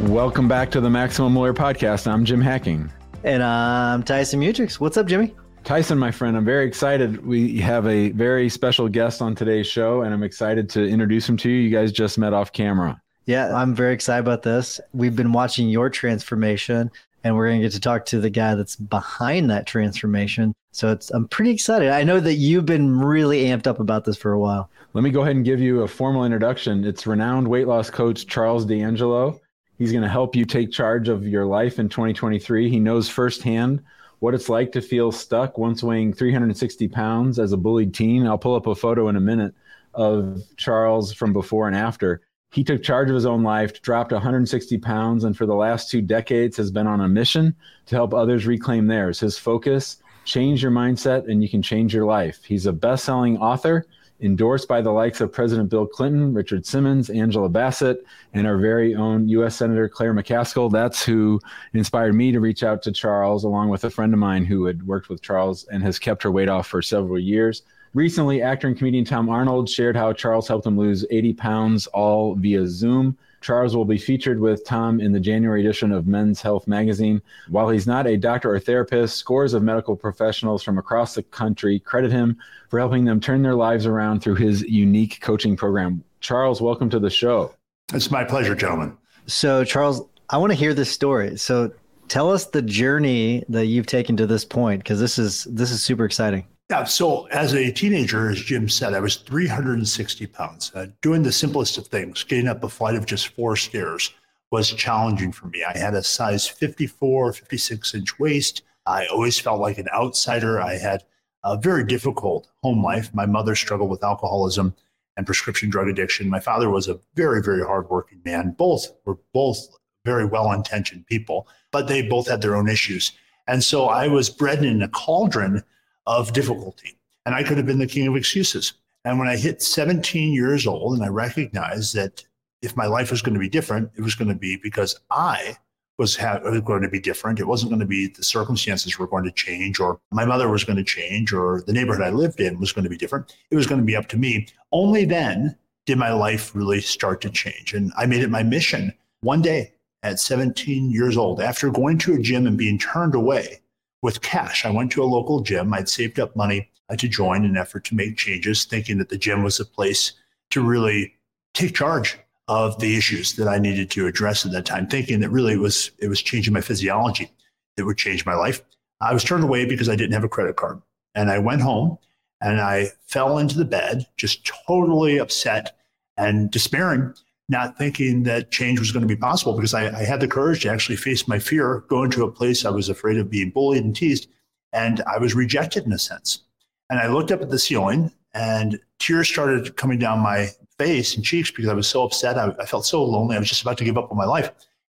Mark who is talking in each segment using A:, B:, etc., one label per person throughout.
A: Welcome back to the Maximum Lawyer Podcast. I'm Jim Hacking.
B: And I'm Tyson Mutrux. What's up, Jimmy?
A: Tyson, my friend, I'm very excited. We have a very special guest on today's show, and I'm excited to introduce him to you. You guys just met off camera.
B: Yeah, I'm very excited about this. We've been watching your transformation, and we're going to get to talk to the guy that's behind that transformation. So it's I'm pretty excited. I know that you've been really amped up about this for a while.
A: Let me go ahead and give you a formal introduction. It's renowned weight loss coach Charles D'Angelo. He's going to help you take charge of your life in 2023. He knows firsthand what it's like to feel stuck once weighing 360 pounds as a bullied teen. I'll pull up a photo in a minute of Charles from before and after. He took charge of his own life, dropped 160 pounds, and for the last two decades has been on a mission to help others reclaim theirs. His focus change your mindset and you can change your life. He's a best selling author endorsed by the likes of President Bill Clinton, Richard Simmons, Angela Bassett, and our very own U.S. Senator Claire McCaskill. That's who inspired me to reach out to Charles, along with a friend of mine who had worked with Charles and has kept her weight off for several years. Recently, actor and comedian Tom Arnold shared how Charles helped him lose 80 pounds all via Zoom. Charles will be featured with Tom in the January edition of Men's Health magazine. While he's not a doctor or therapist, scores of medical professionals from across the country credit him for helping them turn their lives around through his unique coaching program. Charles, welcome to the show.
C: It's my pleasure, gentlemen.
B: So, Charles, I want to hear this story. So, tell us the journey that you've taken to this point because this is this is super exciting.
C: Yeah. So as a teenager, as Jim said, I was 360 pounds. Uh, doing the simplest of things, getting up a flight of just four stairs was challenging for me. I had a size 54, 56 inch waist. I always felt like an outsider. I had a very difficult home life. My mother struggled with alcoholism and prescription drug addiction. My father was a very, very hardworking man. Both were both very well intentioned people, but they both had their own issues. And so I was bred in a cauldron of difficulty. And I could have been the king of excuses. And when I hit 17 years old and I recognized that if my life was going to be different, it was going to be because I was, ha- going to be different. It wasn't going to be the circumstances were going to change, or my mother was going to change, or the neighborhood I lived in was going to be different. It was going to be up to me. Only then did my life really start to change. And I made it my mission one day at 17 years old, after going to a gym and being turned away with cash. I went to a local gym. I'd saved up money to join in an effort to make changes, thinking that the gym was a place to really take charge of the issues that I needed to address at that time, thinking that really it was it was changing my physiology that would change my life. I was turned away because I didn't have a credit card. And I went home and I fell into the bed, just totally upset and despairing not thinking that change was going to be possible because I, I, had the courage to actually face my fear, go into a place I was afraid of being bullied and teased, and I was rejected in a sense. And I looked up at the ceiling, and tears started coming down my face and cheeks because I was so upset. I, I felt so lonely. I was just about to give up on my life.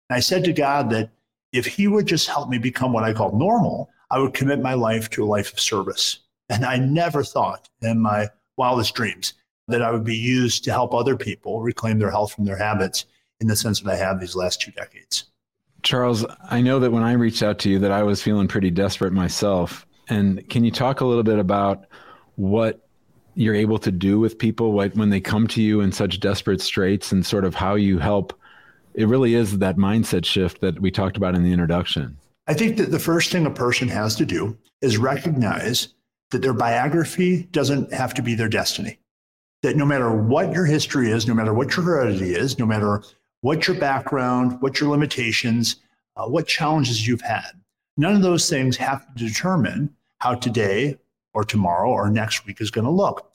C: And I said to God that if He would just help me become what I call normal, I would commit my life to a life of service. And I never thought in my wildest dreams that I would be used to help other people reclaim their health from their habits in the sense that I have these last two decades.
A: Charles, I know that when I reached out to you that I was feeling pretty desperate myself. And can you talk a little bit about what you're able to do with people when they come to you in such desperate straits and sort of how you help? It really is that mindset shift that we talked about in the introduction.
C: I think that the first thing a person has to do is recognize that their biography doesn't have to be their destiny. That no matter what your history is, no matter what your heredity is, no matter what your background, what your limitations, uh, what challenges you've had, none of those things have to determine how today or tomorrow or next week is going to look.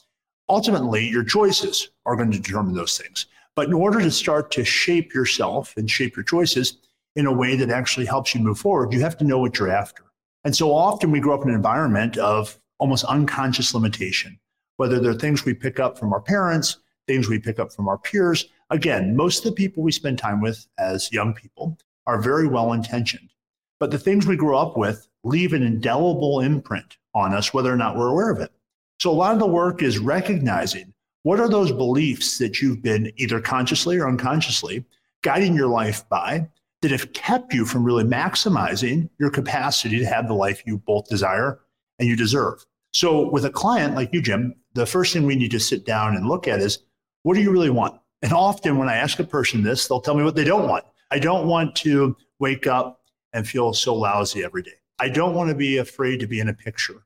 C: Ultimately, your choices are going to determine those things. But in order to start to shape yourself and shape your choices in a way that actually helps you move forward, you have to know what you're after. And so often we grow up in an environment of almost unconscious limitation, whether they're things we pick up from our parents, things we pick up from our peers. Again, most of the people we spend time with as young people are very well intentioned. But the things we grow up with leave an indelible imprint on us, whether or not we're aware of it. So a lot of the work is recognizing what are those beliefs that you've been either consciously or unconsciously guiding your life by that have kept you from really maximizing your capacity to have the life you both desire and you deserve. So, with a client like you, Jim, the first thing we need to sit down and look at is what do you really want? And often, when I ask a person this, they'll tell me what they don't want. I don't want to wake up and feel so lousy every day. I don't want to be afraid to be in a picture.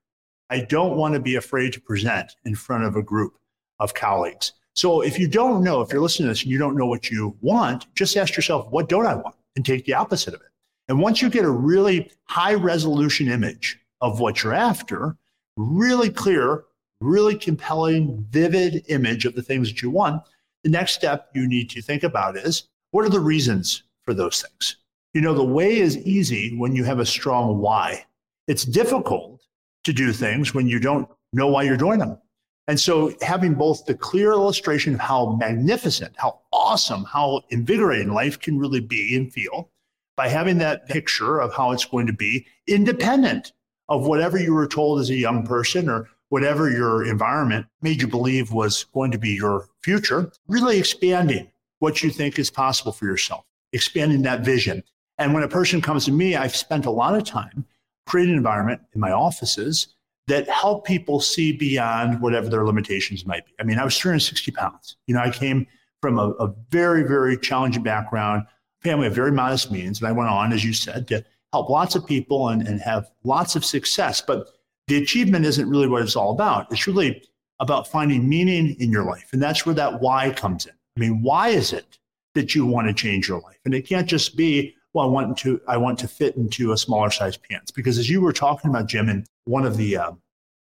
C: I don't want to be afraid to present in front of a group of colleagues. So, if you don't know, if you're listening to this and you don't know what you want, just ask yourself, what don't I want? And take the opposite of it. And once you get a really high resolution image of what you're after, really clear, really compelling, vivid image of the things that you want, the next step you need to think about is what are the reasons for those things? You know, the way is easy when you have a strong why. It's difficult to do things when you don't know why you're doing them. And so having both the clear illustration of how magnificent, how awesome, how invigorating life can really be and feel by having that picture of how it's going to be independent of whatever you were told as a young person or whatever your environment made you believe was going to be your future, really expanding what you think is possible for yourself, expanding that vision. And when a person comes to me, I've spent a lot of time creating an environment in my offices that help people see beyond whatever their limitations might be. I mean, I was 360 pounds. You know, I came from a, a very, very challenging background, family of very modest means. And I went on, as you said, to help lots of people and, and have lots of success. But the achievement isn't really what it's all about. It's really about finding meaning in your life. And that's where that why comes in. I mean, why is it that you want to change your life? And it can't just be, well, I want to, I want to fit into a smaller size pants. Because as you were talking about, Jim, in one of the uh,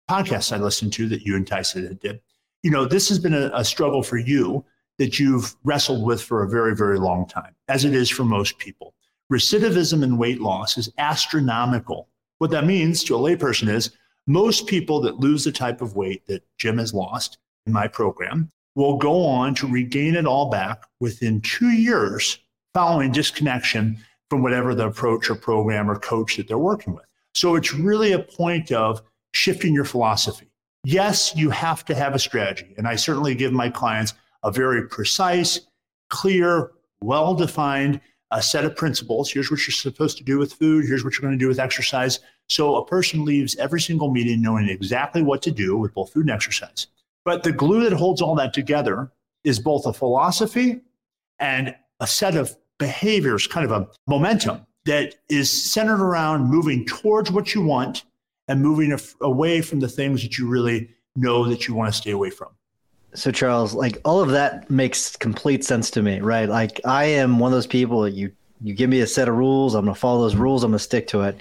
C: podcasts I listened to that you and Tyson did, you know, this has been a, a struggle for you that you've wrestled with for a very, very long time, as it is for most people recidivism in weight loss is astronomical. What that means to a layperson is most people that lose the type of weight that Jim has lost in my program will go on to regain it all back within two years following disconnection from whatever the approach or program or coach that they're working with. So it's really a point of shifting your philosophy. Yes, you have to have a strategy. And I certainly give my clients a very precise, clear, well defined a set of principles. Here's what you're supposed to do with food. Here's what you're going to do with exercise. So a person leaves every single meeting knowing exactly what to do with both food and exercise. But the glue that holds all that together is both a philosophy and a set of behaviors, kind of a momentum that is centered around moving towards what you want and moving away from the things that you really know that you want to stay away from.
B: So Charles, like all of that makes complete sense to me, right? Like I am one of those people that you you give me a set of rules, I'm gonna follow those rules, I'm gonna stick to it.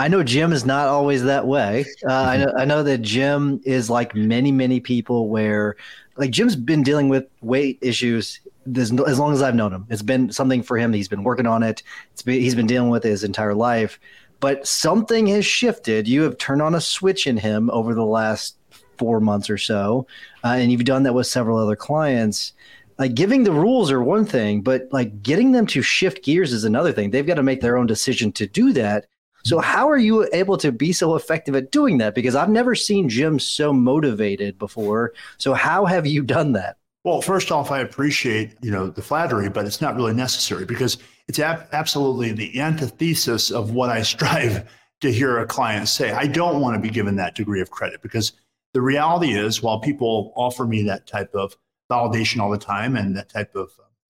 B: I know Jim is not always that way. Uh, I, know, I know that Jim is like many, many people where, like, Jim's been dealing with weight issues as long as I've known him. It's been something for him. He's been working on it. It's been, he's been dealing with it his entire life. But something has shifted. You have turned on a switch in him over the last four months or so, uh, and you've done that with several other clients. Like giving the rules are one thing, but like getting them to shift gears is another thing. They've got to make their own decision to do that. So how are you able to be so effective at doing that? Because I've never seen Jim so motivated before. So how have you done that?
C: Well, first off, I appreciate you know the flattery, but it's not really necessary because it's ab- absolutely the antithesis of what I strive to hear a client say, I don't want to be given that degree of credit because the reality is, while people offer me that type of validation all the time and that type of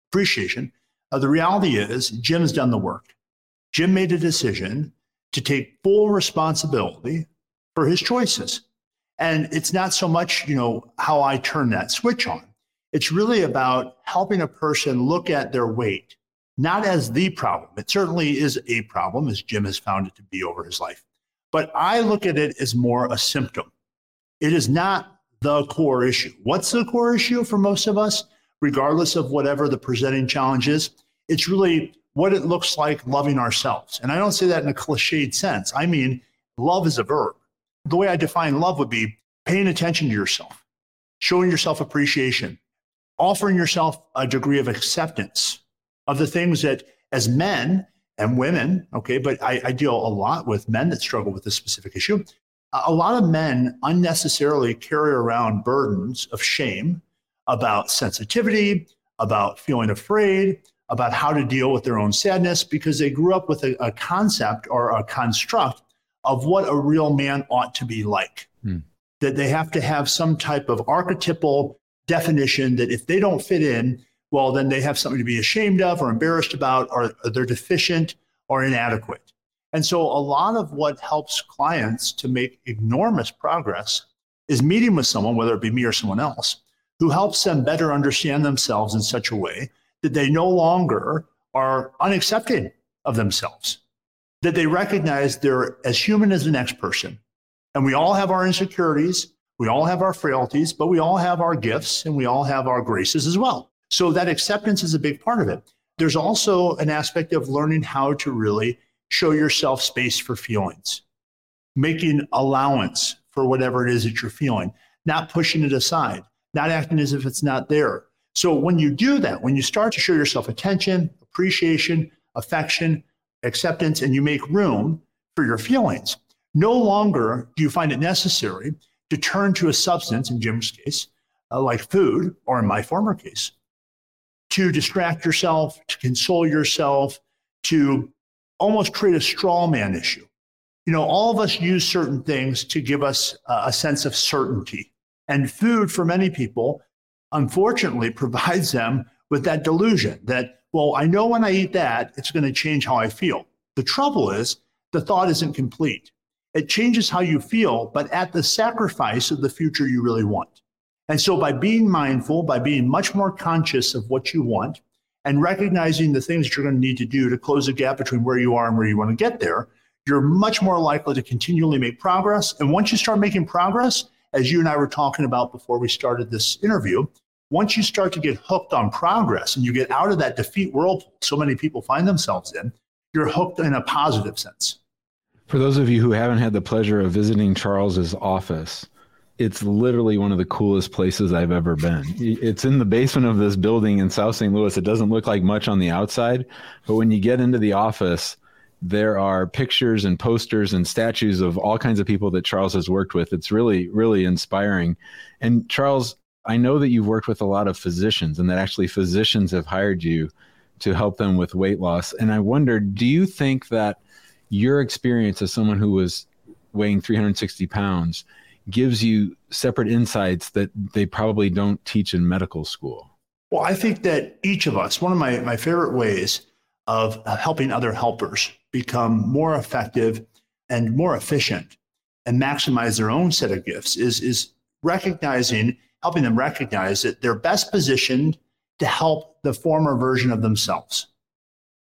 C: appreciation, uh, the reality is Jim's done the work. Jim made a decision to take full responsibility for his choices. And it's not so much, you know, how I turn that switch on. It's really about helping a person look at their weight, not as the problem. It certainly is a problem, as Jim has found it to be over his life. But I look at it as more a symptom. It is not the core issue. What's the core issue for most of us, regardless of whatever the presenting challenge is? It's really what it looks like loving ourselves. And I don't say that in a cliched sense. I mean, love is a verb. The way I define love would be paying attention to yourself, showing yourself appreciation, offering yourself a degree of acceptance of the things that, as men and women, okay, but I, I deal a lot with men that struggle with this specific issue. A lot of men unnecessarily carry around burdens of shame about sensitivity, about feeling afraid, about how to deal with their own sadness because they grew up with a, a concept or a construct of what a real man ought to be like. Hmm. That they have to have some type of archetypal definition that if they don't fit in, well, then they have something to be ashamed of or embarrassed about, or, or they're deficient or inadequate. And so, a lot of what helps clients to make enormous progress is meeting with someone, whether it be me or someone else, who helps them better understand themselves in such a way that they no longer are unaccepting of themselves, that they recognize they're as human as the next person. And we all have our insecurities, we all have our frailties, but we all have our gifts and we all have our graces as well. So that acceptance is a big part of it. There's also an aspect of learning how to really show yourself space for feelings, making allowance for whatever it is that you're feeling, not pushing it aside, not acting as if it's not there, so when you do that, when you start to show yourself attention, appreciation, affection, acceptance, and you make room for your feelings, no longer do you find it necessary to turn to a substance, in Jim's case, uh, like food, or in my former case, to distract yourself, to console yourself, to almost create a straw man issue. You know, all of us use certain things to give us a sense of certainty. And food, for many people, unfortunately provides them with that delusion that, well, I know when I eat that, it's going to change how I feel. The trouble is, the thought isn't complete. It changes how you feel, but at the sacrifice of the future you really want. And so, by being mindful, by being much more conscious of what you want, and recognizing the things that you're going to need to do to close the gap between where you are and where you want to get there, you're much more likely to continually make progress. And once you start making progress, as you and I were talking about before we started this interview, once you start to get hooked on progress and you get out of that defeat whirlpool so many people find themselves in, you're hooked in a positive sense.
A: For those of you who haven't had the pleasure of visiting Charles's office, it's literally one of the coolest places I've ever been. It's in the basement of this building in South St. Louis. It doesn't look like much on the outside, but when you get into the office, there are pictures and posters and statues of all kinds of people that Charles has worked with. It's really, really inspiring. And Charles, I know that you've worked with a lot of physicians and that actually physicians have hired you to help them with weight loss. And I wonder, do you think that your experience as someone who was weighing 360 pounds gives you separate insights that they probably don't teach in medical school?
C: Well, I think that each of us, one of my, my favorite ways of uh, helping other helpers become more effective and more efficient and maximize their own set of gifts is, is recognizing helping them recognize that they're best positioned to help the former version of themselves.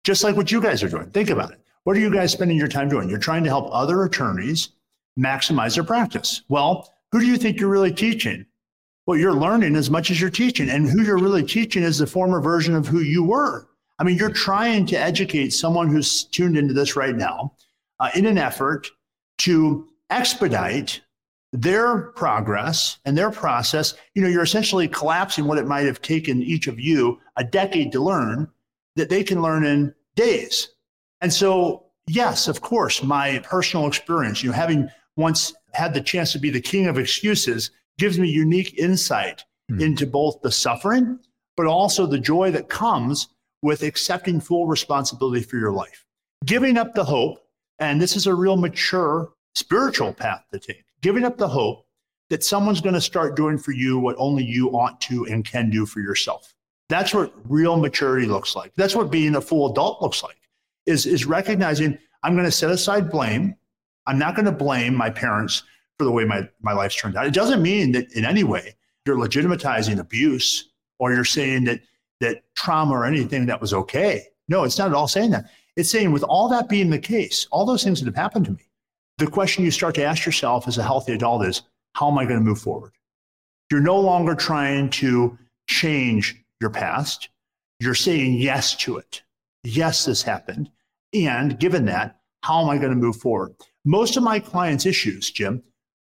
C: Just like what you guys are doing. Think about it. What are you guys spending your time doing? You're trying to help other attorneys maximize their practice. Well, who do you think you're really teaching? Well, you're learning as much as you're teaching. And who you're really teaching is the former version of who you were. I mean, you're trying to educate someone who's tuned into this right now uh, in an effort to expedite their progress and their process, you know, you're essentially collapsing what it might have taken each of you a decade to learn that they can learn in days. And so, yes, of course, my personal experience, you know, having once had the chance to be the king of excuses gives me unique insight mm. into both the suffering, but also the joy that comes with accepting full responsibility for your life. Giving up the hope And this is a real mature spiritual path to take, giving up the hope that someone's going to start doing for you what only you ought to and can do for yourself. That's what real maturity looks like. That's what being a full adult looks like. Is is recognizing I'm going to set aside blame. I'm not going to blame my parents for the way my, my life's turned out. It doesn't mean that in any way you're legitimatizing abuse or you're saying that that trauma or anything that was okay. No, it's not at all saying that. It's saying with all that being the case, all those things that have happened to me, the question you start to ask yourself as a healthy adult is, how am I going to move forward? You're no longer trying to change your past. You're saying yes to it. Yes, this happened. And given that, how am I going to move forward? Most of my clients' issues, Jim,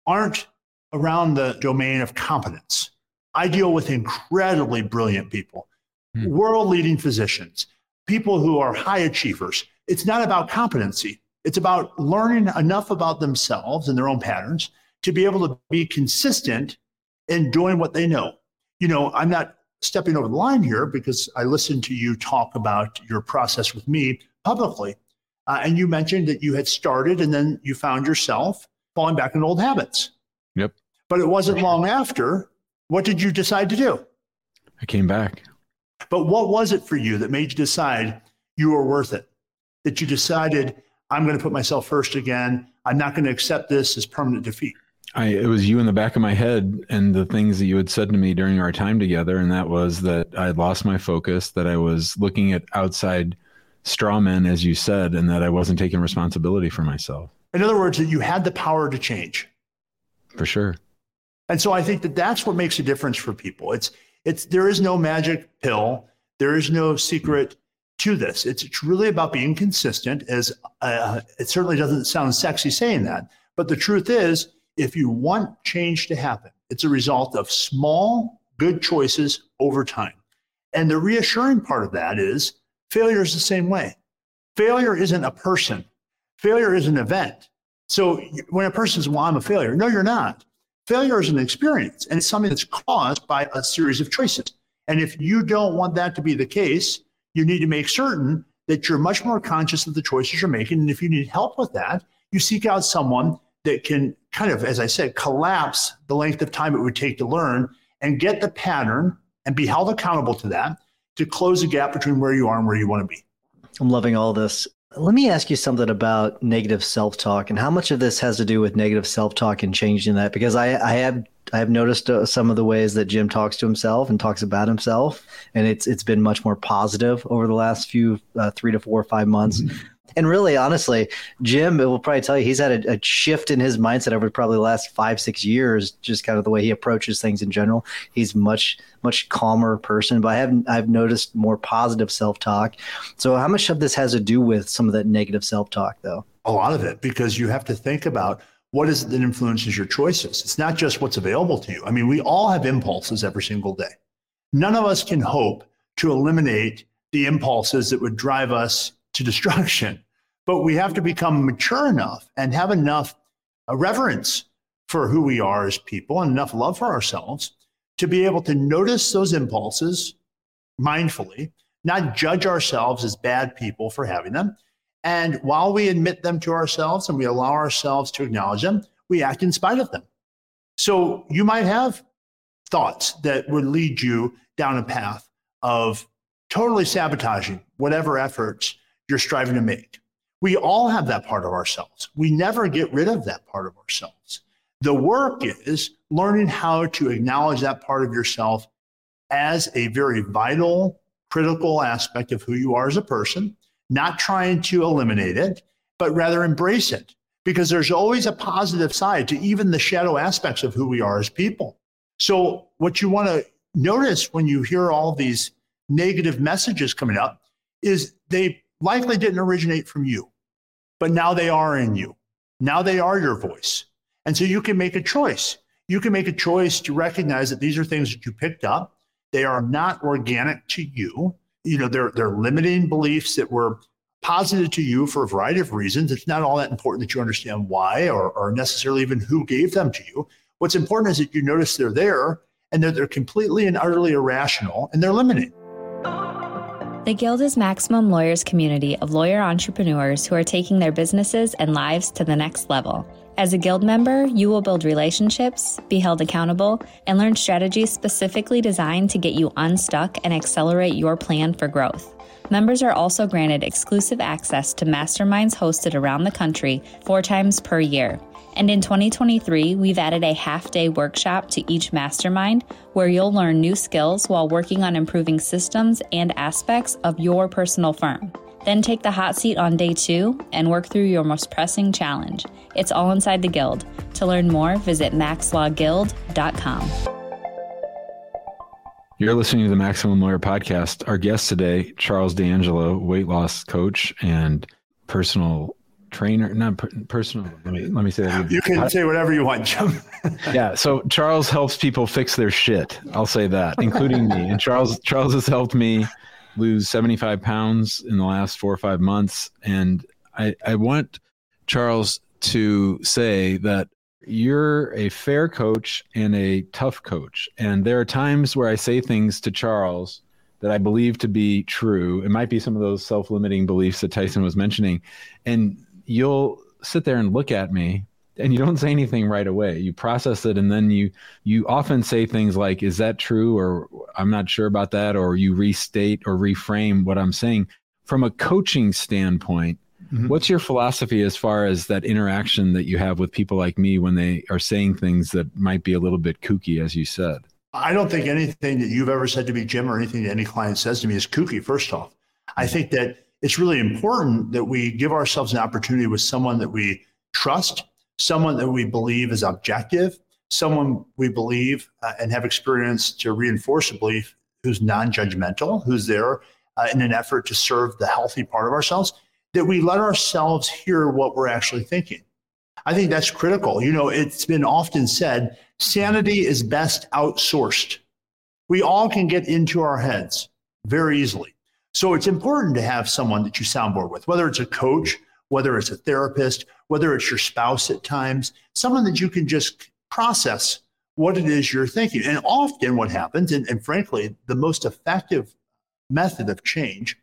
C: aren't around the domain of competence. I deal with incredibly brilliant people, hmm. world leading physicians, people who are high achievers. It's not about competency, it's about learning enough about themselves and their own patterns to be able to be consistent in doing what they know. You know, I'm not stepping over the line here because I listened to you talk about your process with me publicly. Uh, and you mentioned that you had started and then you found yourself falling back in old habits.
A: Yep.
C: But it wasn't long after. What did you decide to do?
A: I came back.
C: But what was it for you that made you decide you were worth it? That you decided, I'm going to put myself first again. I'm not going to accept this as permanent defeat.
A: I, it was you in the back of my head and the things that you had said to me during our time together. And that was that I had lost my focus, that I was looking at outside straw men, as you said, and that I wasn't taking responsibility for myself.
C: In other words, that you had the power to change.
A: For sure.
C: And so I think that that's what makes a difference for people. It's, it's, there is no magic pill. There is no secret to this. It's, it's really about being consistent as uh, it certainly doesn't sound sexy saying that, but the truth is if you want change to happen, it's a result of small, good choices over time. And the reassuring part of that is failure is the same way. Failure isn't a person, failure is an event. So when a person says, Well, I'm a failure, no, you're not. Failure is an experience, and it's something that's caused by a series of choices. And if you don't want that to be the case, you need to make certain that you're much more conscious of the choices you're making. And if you need help with that, you seek out someone that can kind of, as I said, collapse the length of time it would take to learn and get the pattern and be held accountable to that to close the gap between where you are and where you want to be.
B: I'm loving all this. Let me ask you something about negative self-talk and how much of this has to do with negative self-talk and changing that because I, I have I have noticed uh, some of the ways that Jim talks to himself and talks about himself, and it's it's been much more positive over the last few uh, three to four or five months. Mm-hmm. And really, honestly, Jim will probably tell you he's had a, a, shift in his mindset over probably the last five, six years, just kind of the way he approaches things in general. He's much, much calmer person, but I haven't, I've noticed more positive self talk. So how much of this has to do with some of that negative self talk though?
C: A lot of it, because you have to think about what is it that influences your choices? It's not just what's available to you. I mean, we all have impulses every single day. None of us can hope to eliminate the impulses that would drive us to destruction. But we have to become mature enough and have enough uh, reverence for who we are as people and enough love for ourselves to be able to notice those impulses mindfully, not judge ourselves as bad people for having them. And while we admit them to ourselves and we allow ourselves to acknowledge them, we act in spite of them. So you might have thoughts that would lead you down a path of totally sabotaging whatever efforts you're striving to make. We all have that part of ourselves. We never get rid of that part of ourselves. The work is learning how to acknowledge that part of yourself as a very vital, critical aspect of who you are as a person, not trying to eliminate it, but rather embrace it. Because there's always a positive side to even the shadow aspects of who we are as people. So, what you want to notice when you hear all these negative messages coming up is they likely mm-hmm. didn't originate from you, but now they are in you. Now they are your voice. And so you can make a choice. You can make a choice to recognize that these are things that you picked up. They are not organic to you. You know, they're, they're limiting beliefs that were posited to you for a variety of reasons. It's not all that important that you understand why or, or necessarily even who gave them to you. What's important is that you notice they're there and that they're completely and utterly irrational and they're limiting.
D: The Guild is Maximum Lawyers community of lawyer entrepreneurs who are taking their businesses and lives to the next level. As a Guild member, you will build relationships, be held accountable, and learn strategies specifically designed to get you unstuck and accelerate your plan for growth. Members are also granted exclusive access to masterminds hosted around the country four times per year. And in 2023, we've added a half day workshop to each mastermind where you'll learn new skills while working on improving systems and aspects of your personal firm. Then take the hot seat on day two and work through your most pressing challenge. It's all inside the Guild. To learn more, visit maxlawguild.com.
A: You're listening to the Maximum Lawyer Podcast. Our guest today, Charles D'Angelo, weight loss coach and personal trainer, not per, personal. Let me let me say that.
C: You can say whatever you want, Jim.
A: yeah. So Charles helps people fix their shit. I'll say that, including me. And Charles Charles has helped me lose 75 pounds in the last four or five months. And I I want Charles to say that you're a fair coach and a tough coach. And there are times where I say things to Charles that I believe to be true. It might be some of those self limiting beliefs that Tyson was mentioning. And you'll sit there and look at me and you don't say anything right away you process it and then you you often say things like is that true or i'm not sure about that or you restate or reframe what i'm saying from a coaching standpoint mm-hmm. what's your philosophy as far as that interaction that you have with people like me when they are saying things that might be a little bit kooky as you said?
C: I don't think anything that you've ever said to me jim or anything that any client says to me is kooky first off. I think that it's really important that we give ourselves an opportunity with someone that we trust, someone that we believe is objective, someone we believe uh, and have experience to reinforce a belief who's non judgmental, who's there uh, in an effort to serve the healthy part of ourselves, that we let ourselves hear what we're actually thinking. I think that's critical. You know, it's been often said sanity is best outsourced. We all can get into our heads very easily. So it's important to have someone that you soundboard with, whether it's a coach, whether it's a therapist, whether it's your spouse at times, someone that you can just process what it is you're thinking. And often what happens, and, and frankly, the most effective method of change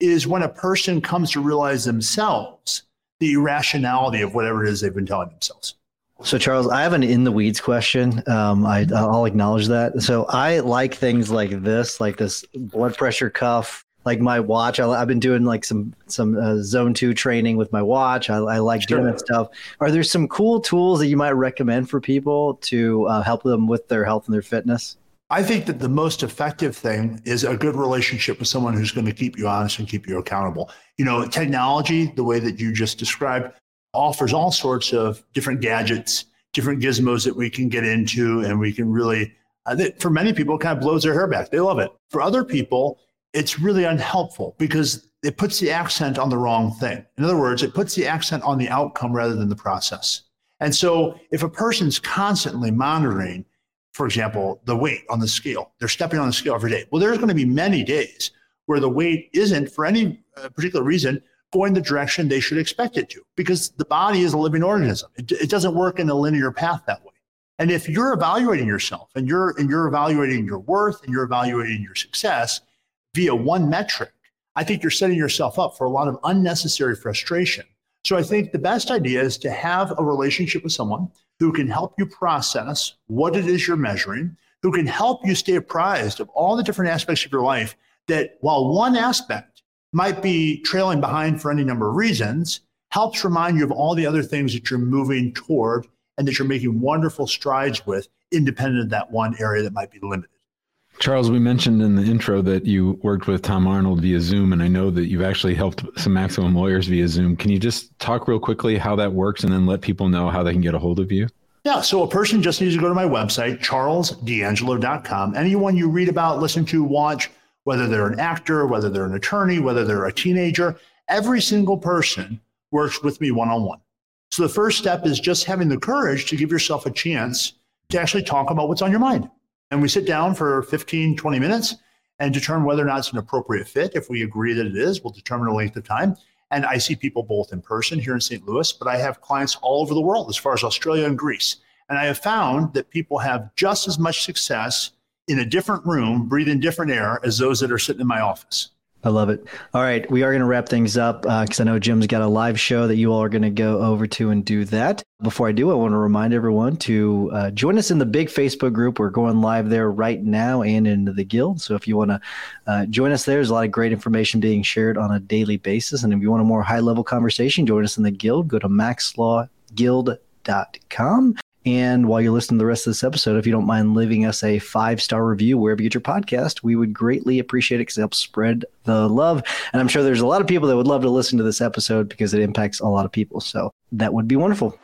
C: is when a person comes to realize themselves the irrationality of whatever it is they've been telling themselves.
B: So, Charles, I have an in the weeds question. Um, I, will acknowledge that. So, I like things like this, like this blood pressure cuff like my watch. I, have been doing like some some uh, zone two training with my watch. I, I like sure. doing that stuff. Are there some cool tools that you might recommend for people to uh, help them with their health and their fitness?
C: I think that the most effective thing is a good relationship with someone who's going to keep you honest and keep you accountable. You know, technology, the way that you just described, offers all sorts of different gadgets, different gizmos that we can get into, and we can really. Uh, for many people, kind of blows their hair back. They love it. For other people, it's really unhelpful because it puts the accent on the wrong thing. In other words, it puts the accent on the outcome rather than the process. And so if a person's constantly monitoring, for example, the weight on the scale, they're stepping on the scale every day. Well, there's going to be many days where the weight isn't, for any uh, particular reason, going the direction they should expect it to, because the body is a living organism. It, it doesn't work in a linear path that way. And if you're evaluating yourself and you're and you're evaluating your worth and you're evaluating your success, via one metric, I think you're setting yourself up for a lot of unnecessary frustration. So I think the best idea is to have a relationship with someone who can help you process what it is you're measuring, who can help you stay apprised of all the different aspects of your life that while one aspect might be trailing behind for any number of reasons, helps remind you of all the other things that you're moving toward and that you're making wonderful strides with, independent of that one area that might be limited.
A: Charles, we mentioned in the intro that you worked with Tom Arnold via Zoom, and I know that you've actually helped some maximum lawyers via Zoom. Can you just talk real quickly how that works and then let people know how they can get a hold of you?
C: Yeah, so a person just needs to go to my website, charlesdangelo.com. Anyone you read about, listen to, watch, whether they're an actor, whether they're an attorney, whether they're a teenager, every single person works with me one on one. So the first step is just having the courage to give yourself a chance to actually talk about what's on your mind. And we sit down for 15, 20 minutes and determine whether or not it's an appropriate fit. If we agree that it is, we'll determine the length of time. And I see people both in person here in St. Louis, but I have clients all over the world, as far as Australia and Greece. And I have found that people have just as much success in a different room, breathing different air, as those that are sitting in my office.
B: I love it. All right, we are going to wrap things up because uh, I know Jim's got a live show that you all are going to go over to and do that. Before I do, I want to remind everyone to uh, join us in the big Facebook group. We're going live there right now and into the guild. So if you want to uh, join us there, there's a lot of great information being shared on a daily basis. And if you want a more high level conversation, join us in the guild. Go to maxlawguild.com. And while you're listening to the rest of this episode, if you don't mind leaving us a five star review wherever you get your podcast, we would greatly appreciate it because it helps spread the love. And I'm sure there's a lot of people that would love to listen to this episode because it impacts a lot of people. So that would be wonderful.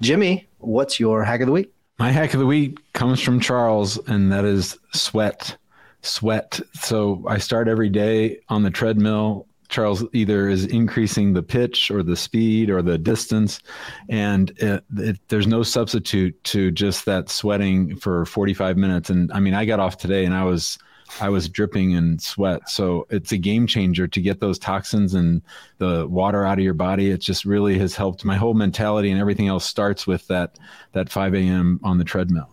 B: Jimmy, what's your hack of the week?
A: My hack of the week comes from Charles, and that is sweat. Sweat. So I start every day on the treadmill Charles either is increasing the pitch or the speed or the distance, and it, it, there's no substitute to just that sweating for 45 minutes. And I mean, I got off today and I was I was dripping in sweat. So it's a game changer to get those toxins and the water out of your body. It just really has helped my whole mentality and everything else starts with that that 5 a.m. on the treadmill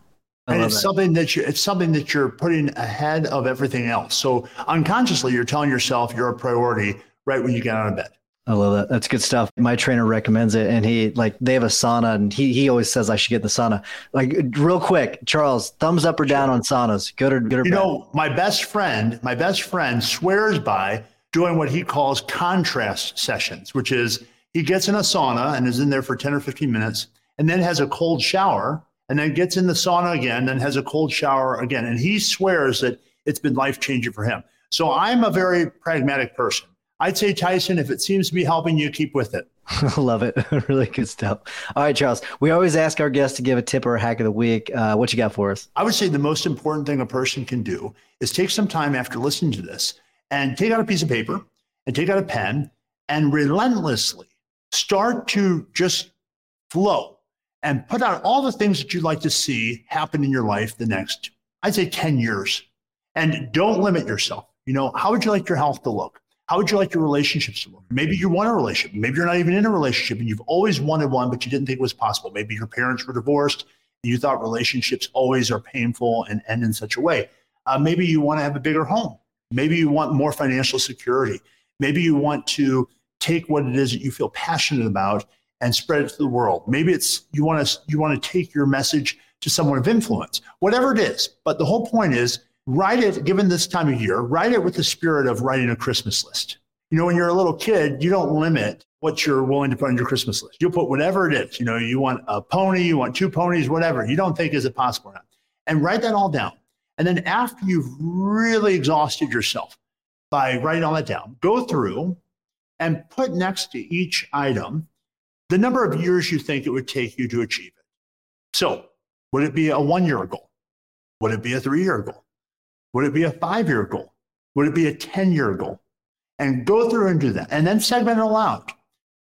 C: and it's something that you it's something that you're putting ahead of everything else so unconsciously you're telling yourself you're a priority right when you get out of bed
B: I love that. That's good stuff. My trainer recommends it, and he like they have a sauna, and he he always says I should get in the sauna. Like real quick, Charles, thumbs up or down on saunas? Good or good or
C: You
B: bad?
C: know, my best friend, my best friend swears by doing what he calls contrast sessions, which is he gets in a sauna and is in there for ten or fifteen minutes, and then has a cold shower, and then gets in the sauna again, then has a cold shower again. And he swears that it's been life changing for him. So I'm a very pragmatic person. I'd say, Tyson, if it seems to be helping you, keep with it.
B: Love it. really good stuff. All right, Charles. We always ask our guests to give a tip or a hack of the week. Uh, what you got for us?
C: I would say the most important thing a person can do is take some time after listening to this and take out a piece of paper and take out a pen and relentlessly start to just flow and put out all the things that you'd like to see happen in your life the next, I'd say 10 years. And don't limit yourself. You know, how would you like your health to look? How would you like your relationships to look? Maybe you want a relationship. Maybe you're not even in a relationship and you've always wanted one, but you didn't think it was possible. Maybe your parents were divorced and you thought relationships always are painful and end in such a way. Uh, maybe you want to have a bigger home. Maybe you want more financial security. Maybe you want to take what it is that you feel passionate about and spread it to the world. Maybe it's you want to you want to take your message to someone of influence, whatever it is. But the whole point is write it, given this time of year, write it with the spirit of writing a Christmas list. You know, when you're a little kid, you don't limit what you're willing to put on your Christmas list. You'll put whatever it is. You know, you want a pony, you want two ponies, whatever. You don't think is it possible or not. And write that all down. And then after you've really exhausted yourself by writing all that down, go through and put next to each item the number of years you think it would take you to achieve it. So, would it be a one year goal? Would it be a three year goal? Would it be a five year goal? Would it be a 10 year goal? And go through and do that, and then segment it all out.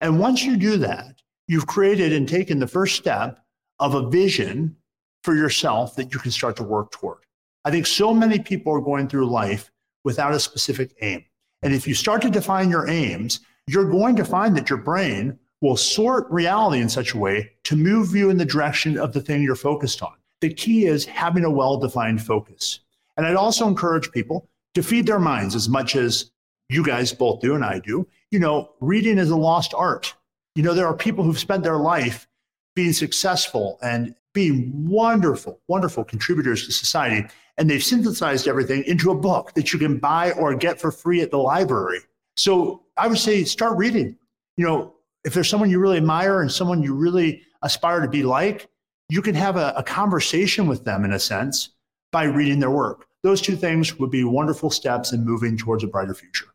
C: And once you do that, you've created and taken the first step of a vision for yourself that you can start to work toward. I think so many people are going through life without a specific aim. And if you start to define your aims, you're going to find that your brain will sort reality in such a way to move you in the direction of the thing you're focused on. The key is having a well defined focus. And I'd also encourage people to feed their minds as much as you guys both do and I do. You know, reading is a lost art. You know, there are people who've spent their life being successful and being wonderful, wonderful contributors to society. And they've synthesized everything into a book that you can buy or get for free at the library. So I would say start reading. You know, if there's someone you really admire and someone you really aspire to be like, you can have a, a conversation with them in a sense by reading their work. Those two things would be wonderful steps in moving towards a brighter future.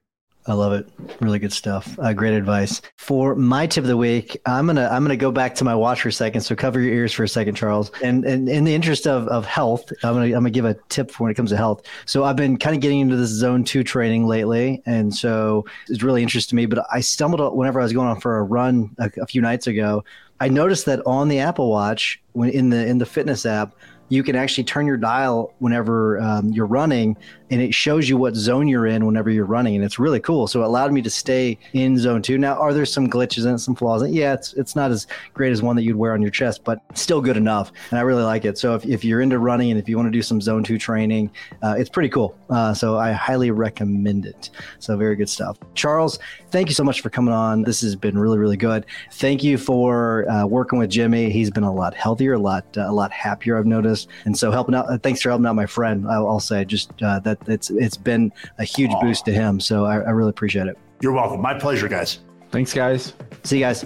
B: I love it. Really good stuff. Uh, great advice. For my tip of the week, I'm gonna I'm gonna go back to my watch for a second. So cover your ears for a second, Charles. And, and in the interest of, of health, I'm gonna I'm gonna give a tip for when it comes to health. So I've been kind of getting into this zone two training lately, and so it's really interesting to me. But I stumbled whenever I was going on for a run a, a few nights ago. I noticed that on the Apple Watch, when in the in the fitness app, you can actually turn your dial whenever um, you're running and it shows you what zone you're in whenever you're running and it's really cool. So it allowed me to stay in zone two. Now are there some glitches and some flaws? Yeah it's it's not as great as one that you'd wear on your chest but still good enough and i really like it. So if, if you're into running and if you want to do some zone two training uh, it's pretty cool. Uh, so i highly recommend it. So very good stuff. Charles thank you so much for coming on. This has been really really good. Thank you for uh, working with jimmy. He's been a lot healthier a lot a lot happier i've noticed and so helping out uh, thanks for helping out my friend i'll, I'll say just uh, that it's it's been a huge Aww. boost to him. So I, I really appreciate it.
C: You're welcome. My pleasure, guys.
A: Thanks, guys.
B: See you guys.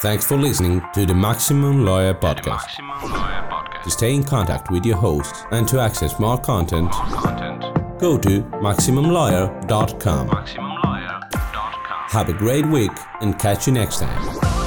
E: Thanks for listening to the Maximum Lawyer Podcast. Maximum Lawyer Podcast. To stay in contact with your host and to access more content, more content. go to MaximumLawyer.com. MaximumLawyer.com. Have a great week and catch you next time.